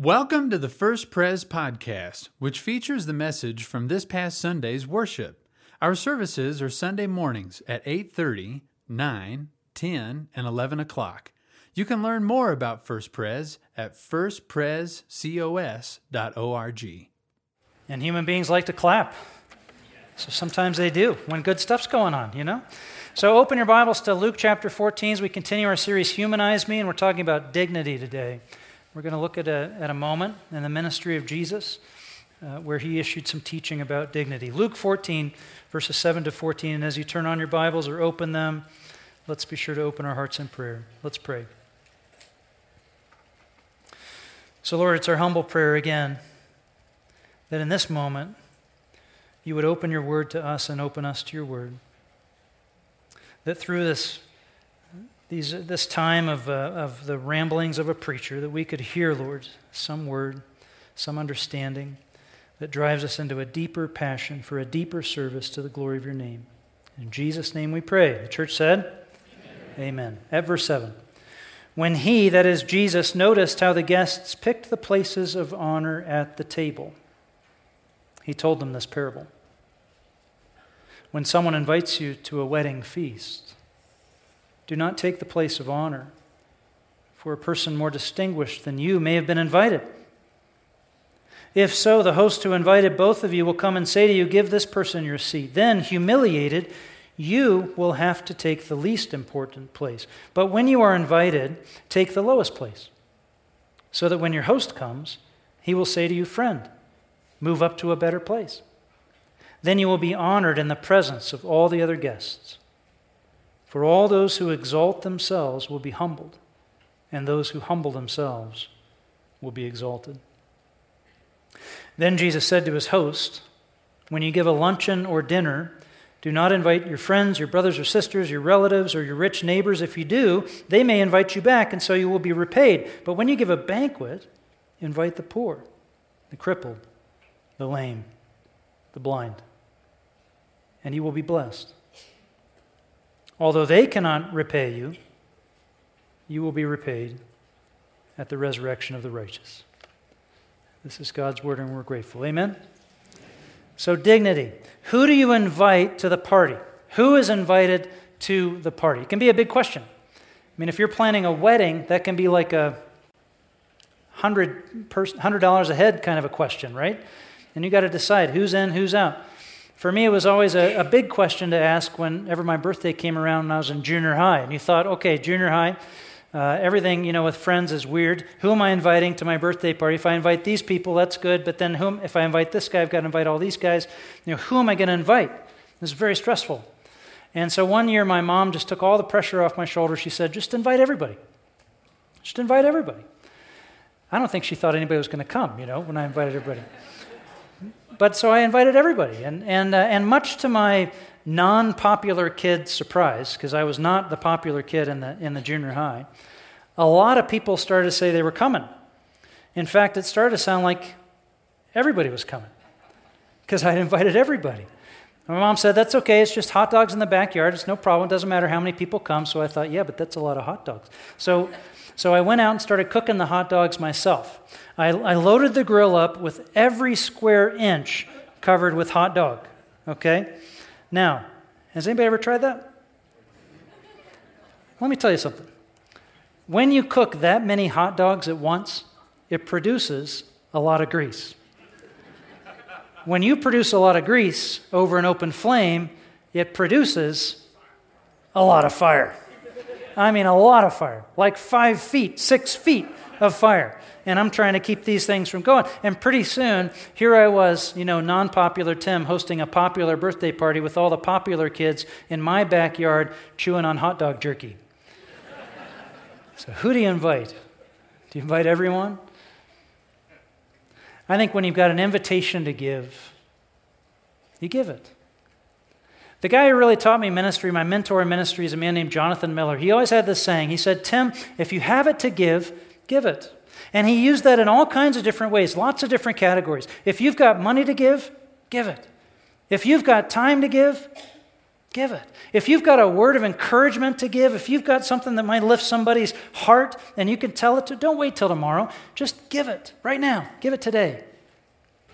Welcome to the First Pres podcast, which features the message from this past Sunday's worship. Our services are Sunday mornings at 8:30, 9, 10, and 11 o'clock. You can learn more about First Pres at firstprescos.org. And human beings like to clap. So sometimes they do when good stuff's going on, you know? So open your Bibles to Luke chapter 14 as we continue our series Humanize Me, and we're talking about dignity today. We're going to look at a, at a moment in the ministry of Jesus uh, where he issued some teaching about dignity. Luke 14, verses 7 to 14. And as you turn on your Bibles or open them, let's be sure to open our hearts in prayer. Let's pray. So, Lord, it's our humble prayer again that in this moment you would open your word to us and open us to your word. That through this these, this time of, uh, of the ramblings of a preacher, that we could hear, Lord, some word, some understanding that drives us into a deeper passion for a deeper service to the glory of your name. In Jesus' name we pray. The church said, Amen. Amen. At verse 7. When he, that is Jesus, noticed how the guests picked the places of honor at the table, he told them this parable. When someone invites you to a wedding feast, do not take the place of honor, for a person more distinguished than you may have been invited. If so, the host who invited both of you will come and say to you, Give this person your seat. Then, humiliated, you will have to take the least important place. But when you are invited, take the lowest place, so that when your host comes, he will say to you, Friend, move up to a better place. Then you will be honored in the presence of all the other guests. For all those who exalt themselves will be humbled, and those who humble themselves will be exalted. Then Jesus said to his host, When you give a luncheon or dinner, do not invite your friends, your brothers or sisters, your relatives, or your rich neighbors. If you do, they may invite you back, and so you will be repaid. But when you give a banquet, invite the poor, the crippled, the lame, the blind, and you will be blessed. Although they cannot repay you, you will be repaid at the resurrection of the righteous. This is God's word, and we're grateful. Amen? So, dignity. Who do you invite to the party? Who is invited to the party? It can be a big question. I mean, if you're planning a wedding, that can be like a hundred dollars a head kind of a question, right? And you got to decide who's in, who's out. For me, it was always a, a, big question to ask whenever my birthday came around when I was in junior high. And you thought, okay, junior high, uh, everything, you know, with friends is weird. Who am I inviting to my birthday party? If I invite these people, that's good. But then whom, if I invite this guy, I've got to invite all these guys. You know, who am I going to invite? This is very stressful. And so one year, my mom just took all the pressure off my shoulders. She said, just invite everybody. Just invite everybody. I don't think she thought anybody was going to come, you know, when I invited everybody. But so I invited everybody. And, and, uh, and much to my non popular kid surprise, because I was not the popular kid in the, in the junior high, a lot of people started to say they were coming. In fact, it started to sound like everybody was coming because I'd invited everybody. My mom said, That's okay, it's just hot dogs in the backyard, it's no problem, it doesn't matter how many people come. So I thought, Yeah, but that's a lot of hot dogs. So, so I went out and started cooking the hot dogs myself. I, I loaded the grill up with every square inch covered with hot dog. Okay? Now, has anybody ever tried that? Let me tell you something. When you cook that many hot dogs at once, it produces a lot of grease. When you produce a lot of grease over an open flame, it produces a lot of fire. I mean, a lot of fire, like five feet, six feet of fire and I'm trying to keep these things from going. And pretty soon, here I was, you know, non popular Tim hosting a popular birthday party with all the popular kids in my backyard chewing on hot dog jerky. so, who do you invite? Do you invite everyone? I think when you've got an invitation to give, you give it. The guy who really taught me ministry, my mentor in ministry, is a man named Jonathan Miller. He always had this saying. He said, Tim, if you have it to give, give it. And he used that in all kinds of different ways, lots of different categories. If you've got money to give, give it. If you've got time to give, give it. If you've got a word of encouragement to give, if you've got something that might lift somebody's heart and you can tell it to, don't wait till tomorrow. Just give it right now. Give it today.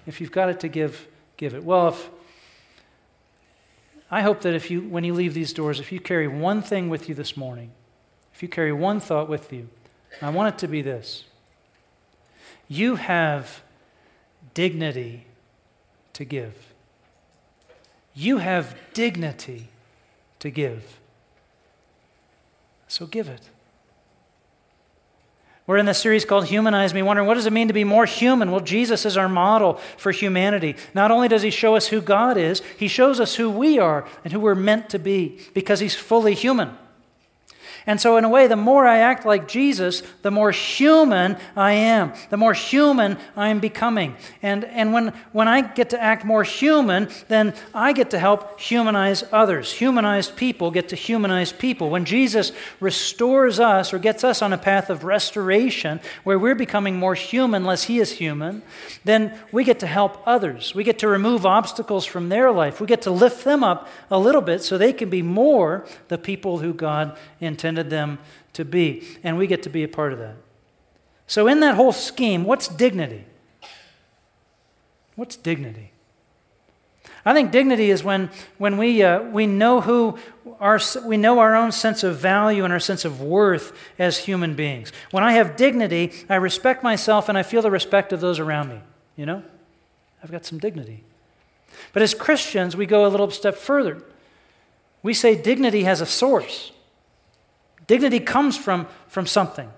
If you've got it to give, give it. Well, if I hope that if you when you leave these doors, if you carry one thing with you this morning, if you carry one thought with you, I want it to be this. You have dignity to give. You have dignity to give. So give it. We're in this series called Humanize Me, wondering what does it mean to be more human? Well, Jesus is our model for humanity. Not only does he show us who God is, he shows us who we are and who we're meant to be because he's fully human. And so, in a way, the more I act like Jesus, the more human I am, the more human I am becoming. And, and when, when I get to act more human, then I get to help humanize others. Humanized people get to humanize people. When Jesus restores us or gets us on a path of restoration where we're becoming more human, less He is human, then we get to help others. We get to remove obstacles from their life. We get to lift them up a little bit so they can be more the people who God intended intended them to be. And we get to be a part of that. So, in that whole scheme, what's dignity? What's dignity? I think dignity is when, when we, uh, we, know who our, we know our own sense of value and our sense of worth as human beings. When I have dignity, I respect myself and I feel the respect of those around me. You know? I've got some dignity. But as Christians, we go a little step further. We say dignity has a source. Dignity comes from, from something.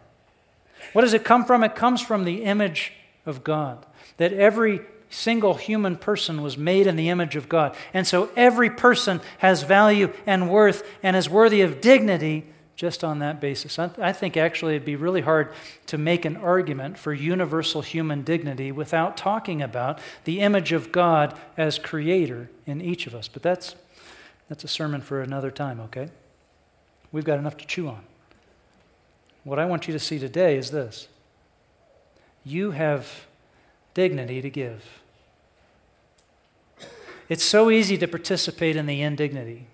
What does it come from? It comes from the image of God. That every single human person was made in the image of God. And so every person has value and worth and is worthy of dignity just on that basis. I, think actually it'd be really hard to make an argument for universal human dignity without talking about the image of God as creator in each of us. But that's, that's a sermon for another time, okay? We've got enough to chew on. What I want you to see today is this you have dignity to give. It's so easy to participate in the indignity.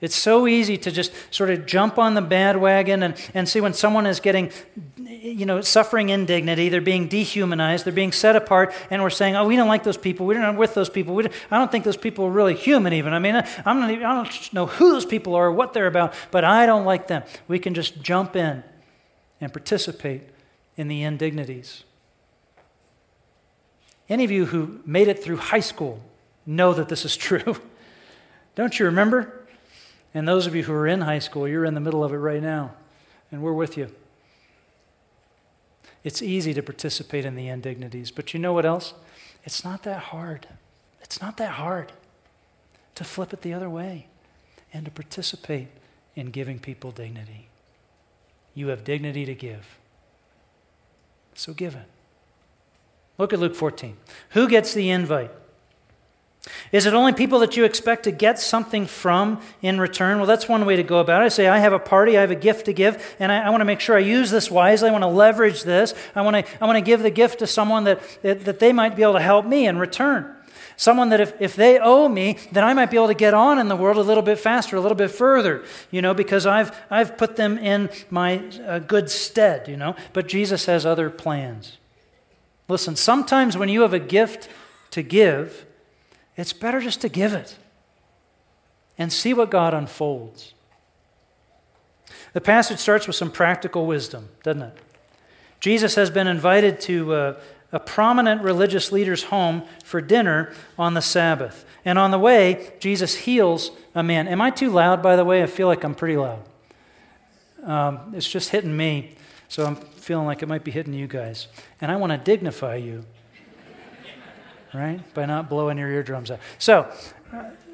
It's so easy to just sort of jump on the bandwagon and, and see when someone is getting, you know, suffering indignity, they're being dehumanized, they're being set apart, and we're saying, oh, we don't like those people, we're not with those people, we I don't think those people are really human even. I mean, I'm not even, I don't know who those people are or what they're about, but I don't like them. We can just jump in and participate in the indignities. Any of you who made it through high school know that this is true. Don't you remember? And those of you who are in high school, you're in the middle of it right now, and we're with you. It's easy to participate in the indignities, but you know what else? It's not that hard. It's not that hard to flip it the other way and to participate in giving people dignity. You have dignity to give. So give it. Look at Luke 14. Who gets the invite? Is it only people that you expect to get something from in return? Well, that's one way to go about it. I say, I have a party, I have a gift to give, and I, I want to make sure I use this wisely. I want to leverage this. I want to, I want to give the gift to someone that, that, that they might be able to help me in return. Someone that if, if they owe me, then I might be able to get on in the world a little bit faster, a little bit further, you know, because I've, I've put them in my uh, good stead, you know. But Jesus has other plans. Listen, sometimes when you have a gift to give, it's better just to give it and see what God unfolds. The passage starts with some practical wisdom, doesn't it? Jesus has been invited to uh, a prominent religious leader's home for dinner on the Sabbath. And on the way, Jesus heals a man. Am I too loud, by the way? I feel like I'm pretty loud. Um, it's just hitting me, so I'm feeling like it might be hitting you guys. And I want to dignify you right? By not blowing your eardrums out. So,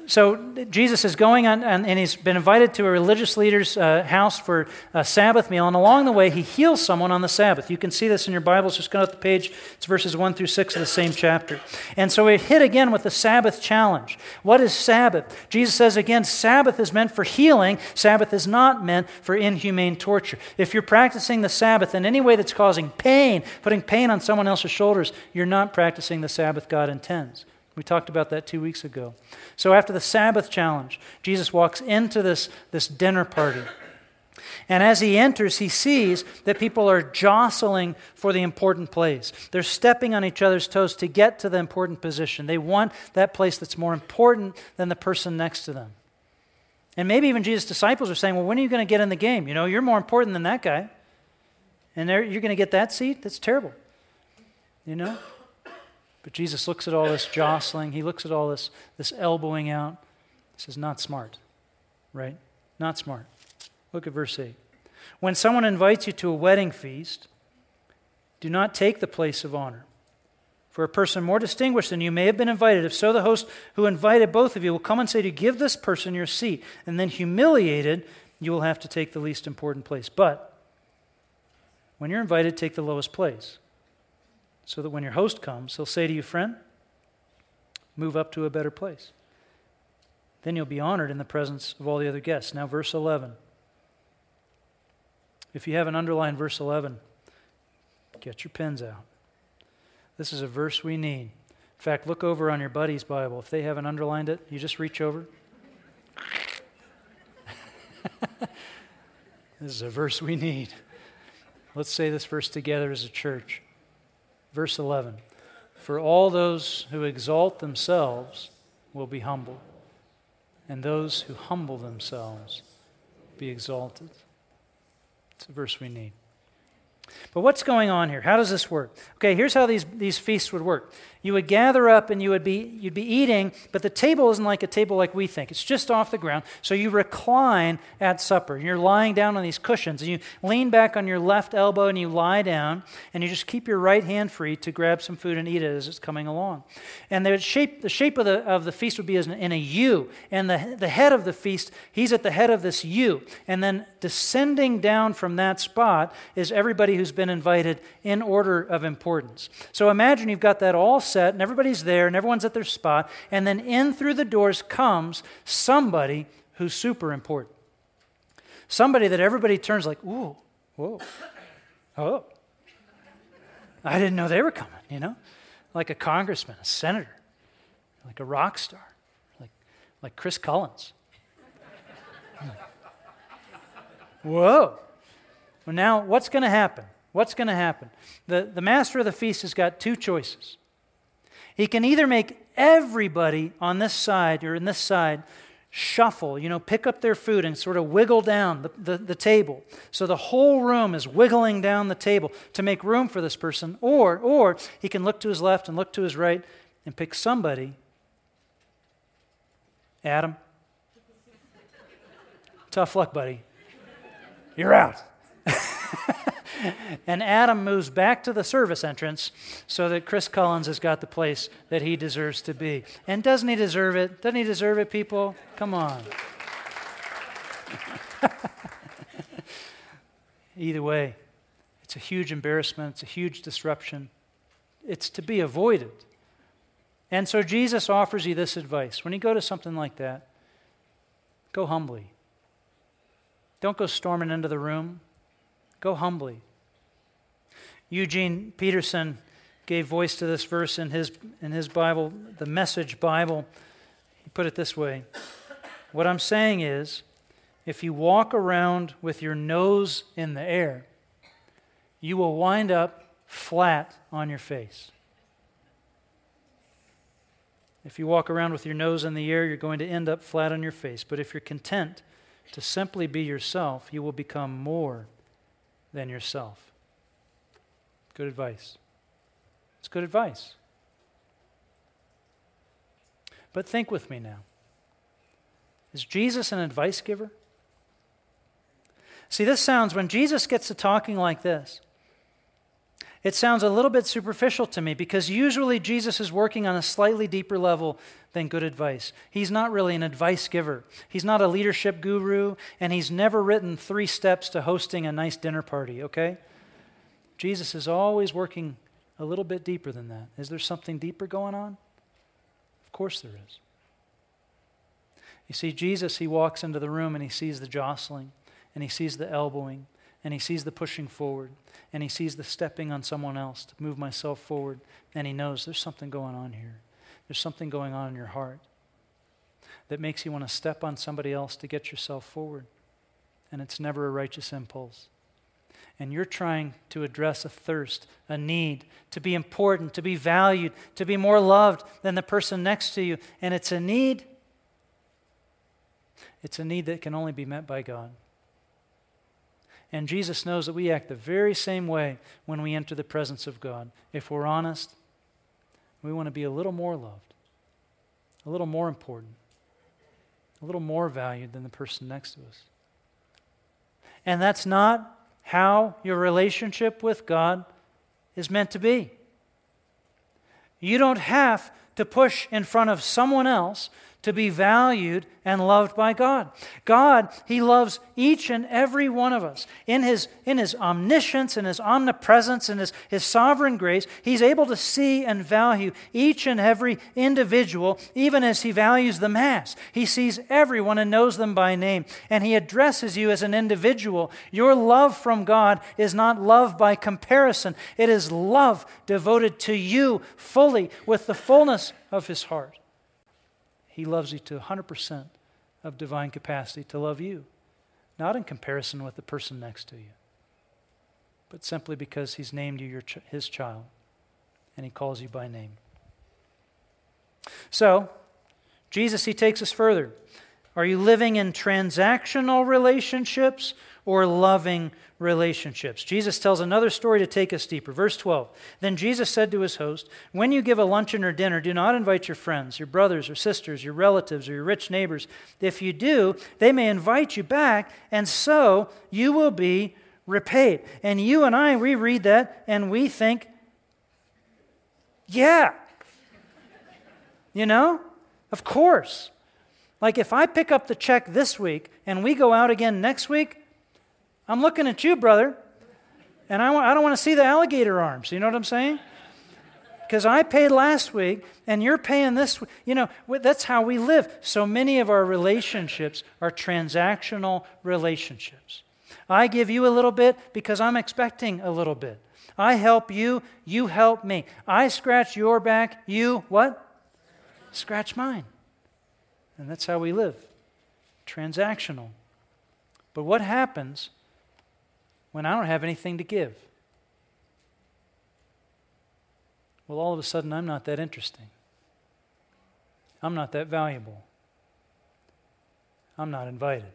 so Jesus is going on, and, and, he's been invited to a religious leader's uh, house for a Sabbath meal. And along the way, he heals someone on the Sabbath. You can see this in your Bibles. Just go to the page. It's verses 1 through 6 of the same chapter. And so we hit again with the Sabbath challenge. What is Sabbath? Jesus says again, Sabbath is meant for healing. Sabbath is not meant for inhumane torture. If you're practicing the Sabbath in any way that's causing pain, putting pain on someone else's shoulders, you're not practicing the Sabbath God intends. We talked about that two weeks ago. So after the Sabbath challenge, Jesus walks into this, this dinner party. And as he enters, he sees that people are jostling for the important place. They're stepping on each other's toes to get to the important position. They want that place that's more important than the person next to them. And maybe even Jesus' disciples are saying, Well, when are you going to get in the game? You know, you're more important than that guy. And you're going to get that seat? That's terrible. You know? But Jesus looks at all this jostling, he looks at all this, this elbowing out. He says, Not smart, right? Not smart. Look at verse 8. When someone invites you to a wedding feast, do not take the place of honor. For a person more distinguished than you may have been invited. If so, the host who invited both of you will come and say to you, Give this person your seat. And then, humiliated, you will have to take the least important place. But when you're invited, take the lowest place. So that when your host comes, he'll say to you, Friend, move up to a better place. Then you'll be honored in the presence of all the other guests. Now, verse 11. If you have an underlined verse 11, get your pens out. This is a verse we need. In fact, look over on your buddy's Bible. If they haven't underlined it, you just reach over. this is a verse we need. Let's say this verse together as a church. Verse 11 For all those who exalt themselves will be humbled, and those who humble themselves be exalted. It's a verse we need. But what's going on here? How does this work? Okay, here's how these, these feasts would work. You would gather up and you would be you'd be eating, but the table isn't like a table like we think. It's just off the ground. So you recline at supper. You're lying down on these cushions and you lean back on your left elbow and you lie down and you just keep your right hand free to grab some food and eat it as it's coming along. And the shape the shape of the of the feast would be as in a U. And the the head of the feast, he's at the head of this U. And then descending down from that spot is everybody who's been invited in order of importance. So imagine you've got that all set and everybody's there and everyone's at their spot, and then in through the doors comes somebody who's super important. Somebody that everybody turns like, ooh, whoa, oh. I didn't know they were coming, you know? Like a congressman, a senator, like a rock star, like, like Chris Collins. Whoa. Well, now, what's going to happen? What's going to happen? The, the master of the feast has got two choices. He can either make everybody on this side or in this side shuffle, you know, pick up their food and sort of wiggle down the, the, the, table. So the whole room is wiggling down the table to make room for this person. Or, or he can look to his left and look to his right and pick somebody. Adam. Tough luck, buddy. You're out. And Adam moves back to the service entrance so that Chris Collins has got the place that he deserves to be. And doesn't he deserve it? Doesn't he deserve it, people? Come on. Either way, it's a huge embarrassment, it's a huge disruption. It's to be avoided. And so Jesus offers you this advice. When you go to something like that, go humbly. Don't go storming into the room. Go humbly. Eugene Peterson gave voice to this verse in his, in his Bible, the Message Bible. He put it this way What I'm saying is, if you walk around with your nose in the air, you will wind up flat on your face. If you walk around with your nose in the air, you're going to end up flat on your face. But if you're content to simply be yourself, you will become more than yourself. Good advice. It's good advice. But think with me now. Is Jesus an advice giver? See, this sounds, when Jesus gets to talking like this, it sounds a little bit superficial to me because usually Jesus is working on a slightly deeper level than good advice. He's not really an advice giver, he's not a leadership guru, and he's never written three steps to hosting a nice dinner party, okay? Jesus is always working a little bit deeper than that. Is there something deeper going on? Of course there is. You see, Jesus, he walks into the room and he sees the jostling and he sees the elbowing and he sees the pushing forward and he sees the stepping on someone else to move myself forward and he knows there's something going on here. There's something going on in your heart that makes you want to step on somebody else to get yourself forward. And it's never a righteous impulse. And you're trying to address a thirst, a need, to be important, to be valued, to be more loved than the person next to you. And it's a need. It's a need that can only be met by God. And Jesus knows that we act the very same way when we enter the presence of God. If we're honest, we want to be a little more loved, a little more important, a little more valued than the person next to us. And that's not how your relationship with God is meant to be. You don't have to push in front of someone else to be valued and loved by God. God, He loves each and every one of us. In His, in his omniscience and His omnipresence and his, his sovereign grace, He's able to see and value each and every individual, even as He values the mass. He sees everyone and knows them by name, and He addresses you as an individual. Your love from God is not love by comparison, it is love devoted to you fully with the fullness of His heart. He loves you to 100% of divine capacity to love you, not in comparison with the person next to you, but simply because He's named you ch- His child and He calls you by name. So, Jesus, He takes us further. Are you living in transactional relationships or loving relationships. Jesus tells another story to take us deeper. Verse 12 Then Jesus said to his host, When you give a luncheon or dinner, do not invite your friends, your brothers or sisters, your relatives, or your rich neighbors. If you do, they may invite you back, and so you will be repaid. And you and I, we read that and we think, Yeah. You know? Of course. Like if I pick up the check this week and we go out again next week, I'm looking at you, brother, and I, I don't want to see the alligator arms. You know what I'm saying? Because I paid last week and you're paying this. You know, that's how we live. So many of our relationships are transactional relationships. I give you a little bit because I'm expecting a little bit. I help you, you help me. I scratch your back, you what? Scratch mine. And that's how we live. Transactional. But what happens when I don't have anything to give? Well, all of a sudden, I'm not that interesting. I'm not that valuable. I'm not invited.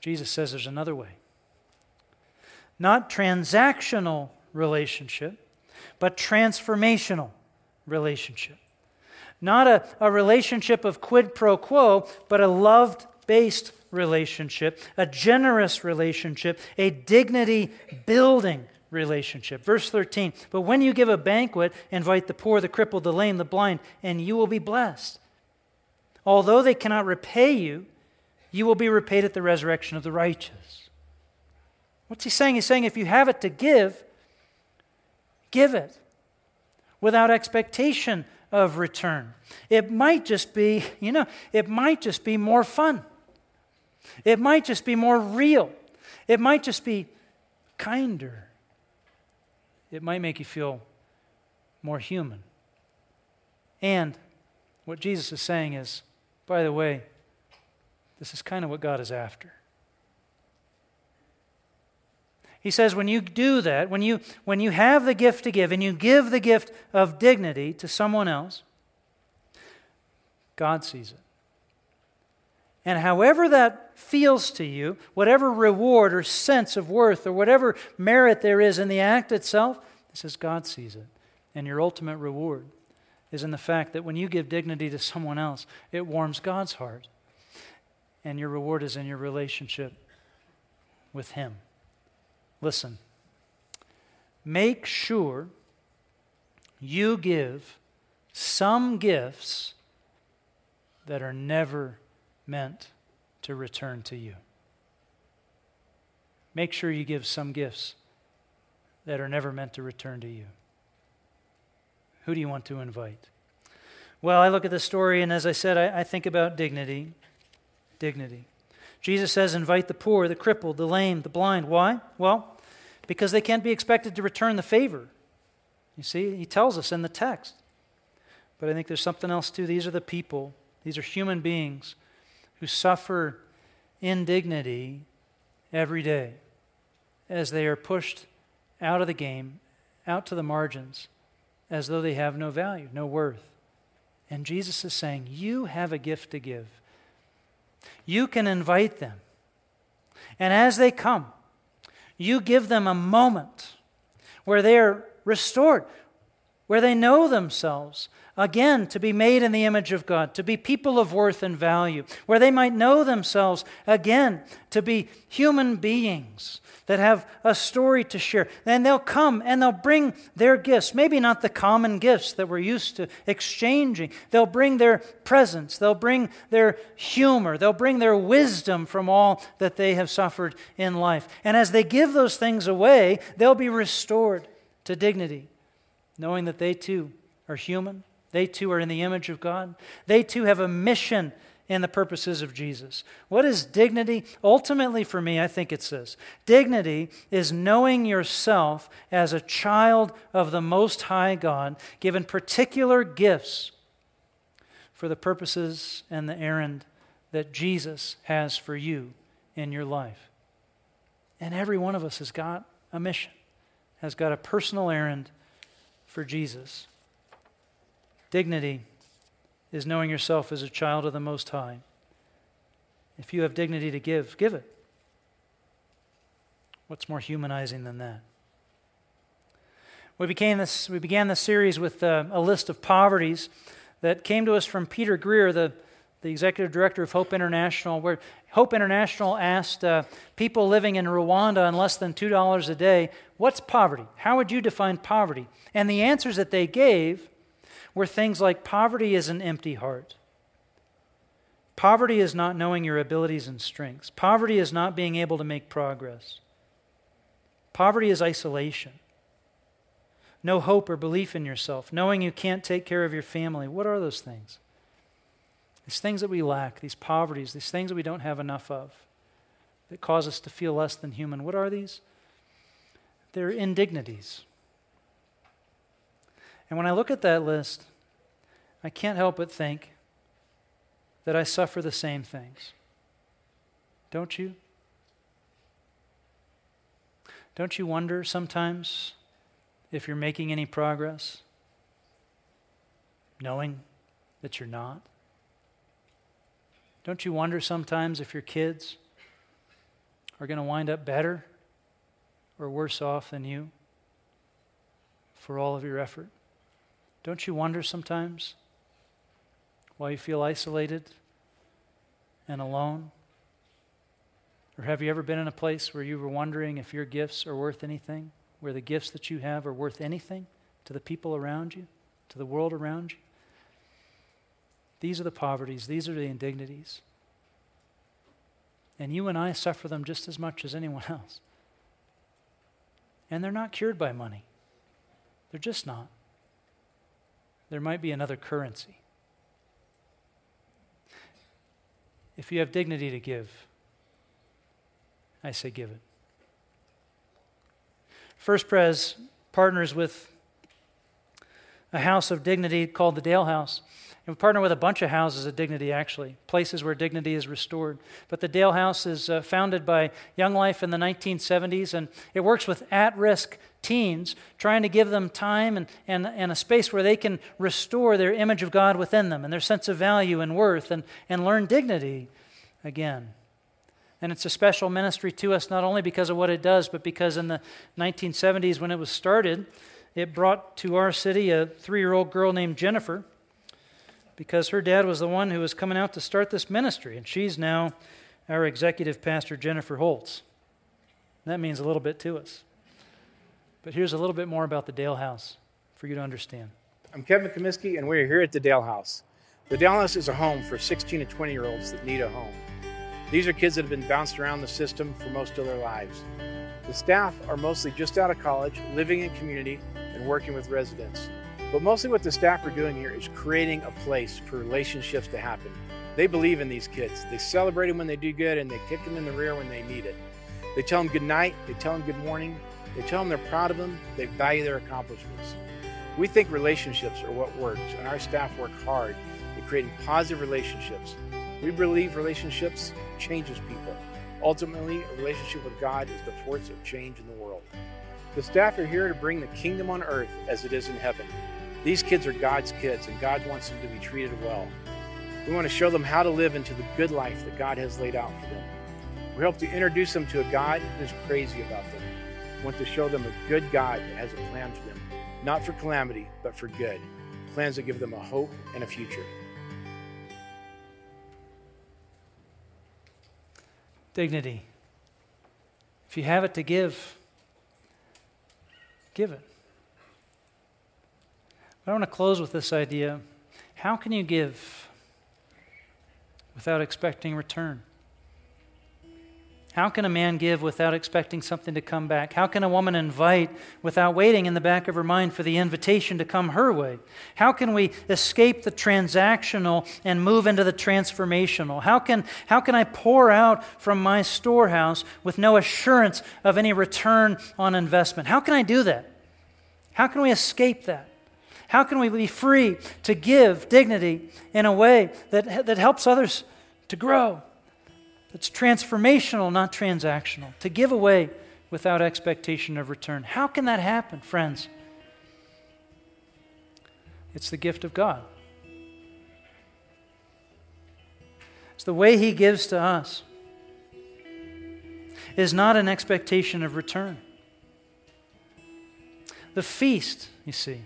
Jesus says there's another way. Not transactional relationship, but transformational relationship. Not a, a relationship of quid pro quo, but a love based relationship, a generous relationship, a dignity building relationship. Verse 13 But when you give a banquet, invite the poor, the crippled, the lame, the blind, and you will be blessed. Although they cannot repay you, you will be repaid at the resurrection of the righteous. What's he saying? He's saying if you have it to give, give it without expectation of return. It might just be, you know, it might just be more fun. It might just be more real. It might just be kinder. It might make you feel more human. And what Jesus is saying is, by the way, this is kind of what God is after. He says, when you do that, when you, when you have the gift to give and you give the gift of dignity to someone else, God sees it. And however that feels to you, whatever reward or sense of worth or whatever merit there is in the act itself, it says God sees it. And your ultimate reward is in the fact that when you give dignity to someone else, it warms God's heart. And your reward is in your relationship with Him. Listen, make sure you give some gifts that are never meant to return to you. Make sure you give some gifts that are never meant to return to you. Who do you want to invite? Well, I look at the story, and as I said, I, I think about dignity. Dignity. Jesus says, invite the poor, the crippled, the lame, the blind. Why? Well, because they can't be expected to return the favor. You see, he tells us in the text. But I think there's something else too. These are the people, these are human beings who suffer indignity every day as they are pushed out of the game, out to the margins, as though they have no value, no worth. And Jesus is saying, You have a gift to give. You can invite them. And as they come, you give them a moment where they are restored, where they know themselves again to be made in the image of God, to be people of worth and value, where they might know themselves again to be human beings that have a story to share. Then they'll come and they'll bring their gifts, maybe not the common gifts that we're used to exchanging. They'll bring their presence, they'll bring their humor, they'll bring their wisdom from all that they have suffered in life. And as they give those things away, they'll be restored to dignity, knowing that they too are human. They too are in the image of God. They too have a mission in the purposes of Jesus. What is dignity? Ultimately, for me, I think it's this dignity is knowing yourself as a child of the Most High God, given particular gifts for the purposes and the errand that Jesus has for you in your life. And every one of us has got a mission, has got a personal errand for Jesus. Dignity is knowing yourself as a child of the Most High. If you have dignity to give, give it. What's more humanizing than that? We, began this, we began this series with uh, a list of poverties that came to us from Peter Greer, the, the executive director of Hope International, where Hope International asked uh, people living in Rwanda on less than $2 a day, What's poverty? How would you define poverty? And the answers that they gave were things like poverty is an empty heart. Poverty is not knowing your abilities and strengths. Poverty is not being able to make progress. Poverty is isolation. No hope or belief in yourself, knowing you can't take care of your family. What are those things? These things that we lack, these poverties, these things that we don't have enough of, that cause us to feel less than human. What are these? They're indignities. And when I look at that list, I can't help but think that I suffer the same things. Don't you? Don't you wonder sometimes if you're making any progress, knowing that you're not? Don't you wonder sometimes if your kids are going to wind up better or worse off than you for all of your effort? Don't you wonder sometimes why you feel isolated and alone? Or have you ever been in a place where you were wondering if your gifts are worth anything? Where the gifts that you have are worth anything to the people around you, to the world around you? These are the poverties, these are the indignities. And you and I suffer them just as much as anyone else. And they're not cured by money, they're just not there might be another currency. If you have dignity to give, I say give it. First Pres partners with a house of dignity called the Dale House. And we partner with a bunch of houses of dignity, actually, places where dignity is restored. But the Dale House is uh, founded by Young Life in the 1970s, and it works with at risk teens, trying to give them time and, and, and a space where they can restore their image of God within them and their sense of value and worth and, and learn dignity again. And it's a special ministry to us not only because of what it does, but because in the 1970s, when it was started, it brought to our city a three year old girl named Jennifer because her dad was the one who was coming out to start this ministry. And she's now our executive pastor, Jennifer Holtz. That means a little bit to us. But here's a little bit more about the Dale House for you to understand. I'm Kevin Comiskey, and we're here at the Dale House. The Dale House is a home for 16 to 20 year olds that need a home. These are kids that have been bounced around the system for most of their lives. The staff are mostly just out of college, living in community, and working with residents. But mostly what the staff are doing here is creating a place for relationships to happen. They believe in these kids. They celebrate them when they do good and they kick them in the rear when they need it. They tell them good night, they tell them good morning, they tell them they're proud of them, they value their accomplishments. We think relationships are what works, and our staff work hard at creating positive relationships. We believe relationships changes people. Ultimately, a relationship with God is the force of change in the world. The staff are here to bring the kingdom on earth as it is in heaven. These kids are God's kids, and God wants them to be treated well. We want to show them how to live into the good life that God has laid out for them. We hope to introduce them to a God who's crazy about them. We want to show them a good God that has a plan for them, not for calamity, but for good. Plans that give them a hope and a future. Dignity. If you have it to give, give it. I want to close with this idea. How can you give without expecting return? How can a man give without expecting something to come back? How can a woman invite without waiting in the back of her mind for the invitation to come her way? How can we escape the transactional and move into the transformational? How can, how can I pour out from my storehouse with no assurance of any return on investment? How can I do that? How can we escape that? How can we be free to give dignity in a way that, that helps others to grow? That's transformational, not transactional. To give away without expectation of return. How can that happen, friends? It's the gift of God. It's the way He gives to us is not an expectation of return. The feast, you see,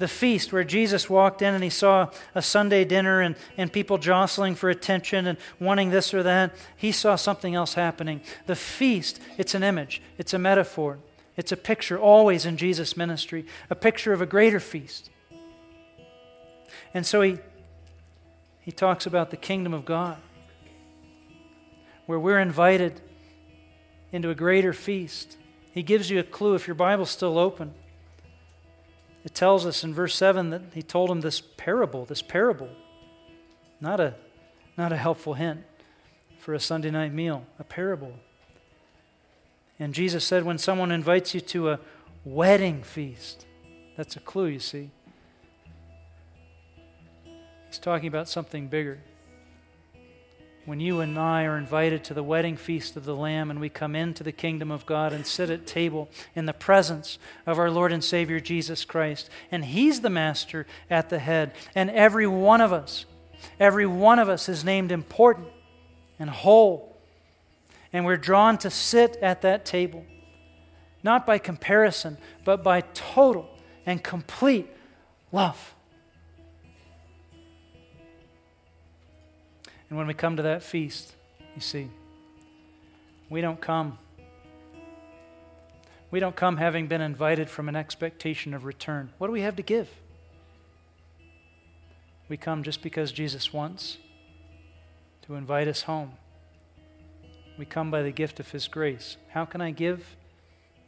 the feast where Jesus walked in and he saw a Sunday dinner and, and people jostling for attention and wanting this or that, he saw something else happening. The feast, it's an image, it's a metaphor, it's a picture always in Jesus' ministry, a picture of a greater feast. And so he, he talks about the kingdom of God, where we're invited into a greater feast. He gives you a clue if your Bible's still open. It tells us in verse 7 that he told him this parable, this parable. Not a, not a helpful hint for a Sunday night meal, a parable. And Jesus said, when someone invites you to a wedding feast, that's a clue, you see. He's talking about something bigger when you and I are invited to the wedding feast of the Lamb and we come into the kingdom of God and sit at table in the presence of our Lord and Savior Jesus Christ. And He's the master at the head. And every one of us, every one of us is named important and whole. And we're drawn to sit at that table, not by comparison, but by total and complete love. And when we come to that feast, you see, we don't come. We don't come having been invited from an expectation of return. What do we have to give? We come just because Jesus wants to invite us home. We come by the gift of His grace. How can I give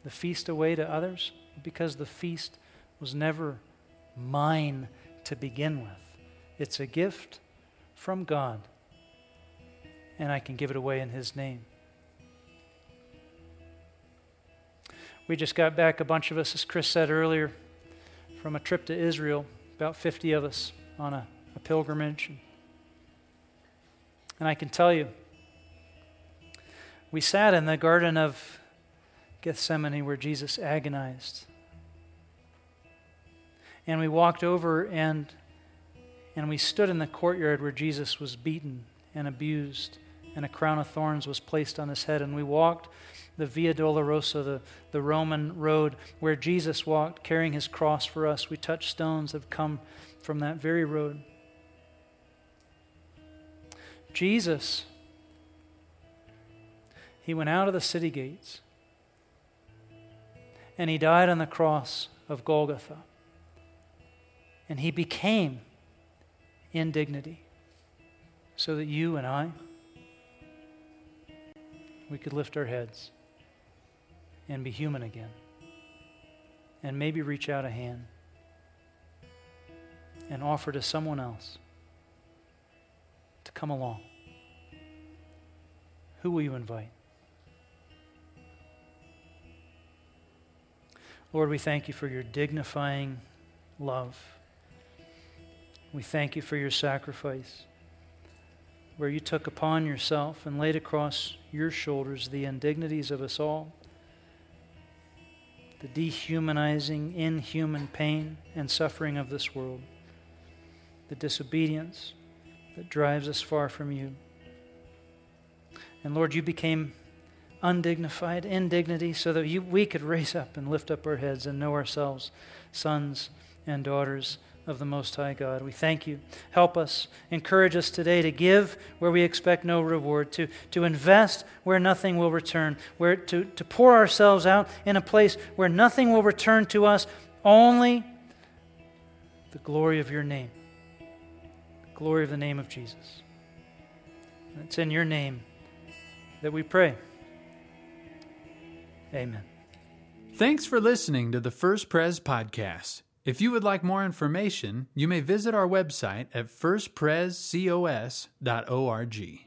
the feast away to others? Because the feast was never mine to begin with, it's a gift from God and I can give it away in His name. We just got back, a bunch of us, as Chris said earlier, from a trip to Israel, about 50 of us on a, a pilgrimage. And I can tell you, we sat in the Garden of Gethsemane where Jesus agonized. And we walked over and, and we stood in the courtyard where Jesus was beaten and abused and a crown of thorns was placed on his head. And we walked the Via Dolorosa, the, the Roman road where Jesus walked carrying his cross for us. We touched stones that have come from that very road. Jesus, he went out of the city gates and he died on the cross of Golgotha. And he became indignity so that you and I we could lift our heads and be human again. And maybe reach out a hand and offer to someone else to come along. Who will you invite? Lord, we thank you for your dignifying love. We thank you for your sacrifice, where you took upon yourself and laid across your shoulders the indignities of us all, the dehumanizing, inhuman pain and suffering of this world, the disobedience that drives us far from you. And Lord, you became undignified, indignity, so that you, we could raise up and lift up our heads and know ourselves sons and daughters of the Most High God. We thank you. Help us, encourage us today to give where we expect no reward, to, to invest where nothing will return, where to, to pour ourselves out in a place where nothing will return to us, only the glory of your name, the glory of the name of Jesus. And it's in your name that we pray. Amen. Thanks for listening to the First Pres podcast. If you would like more information, you may visit our website at firstprescos.org.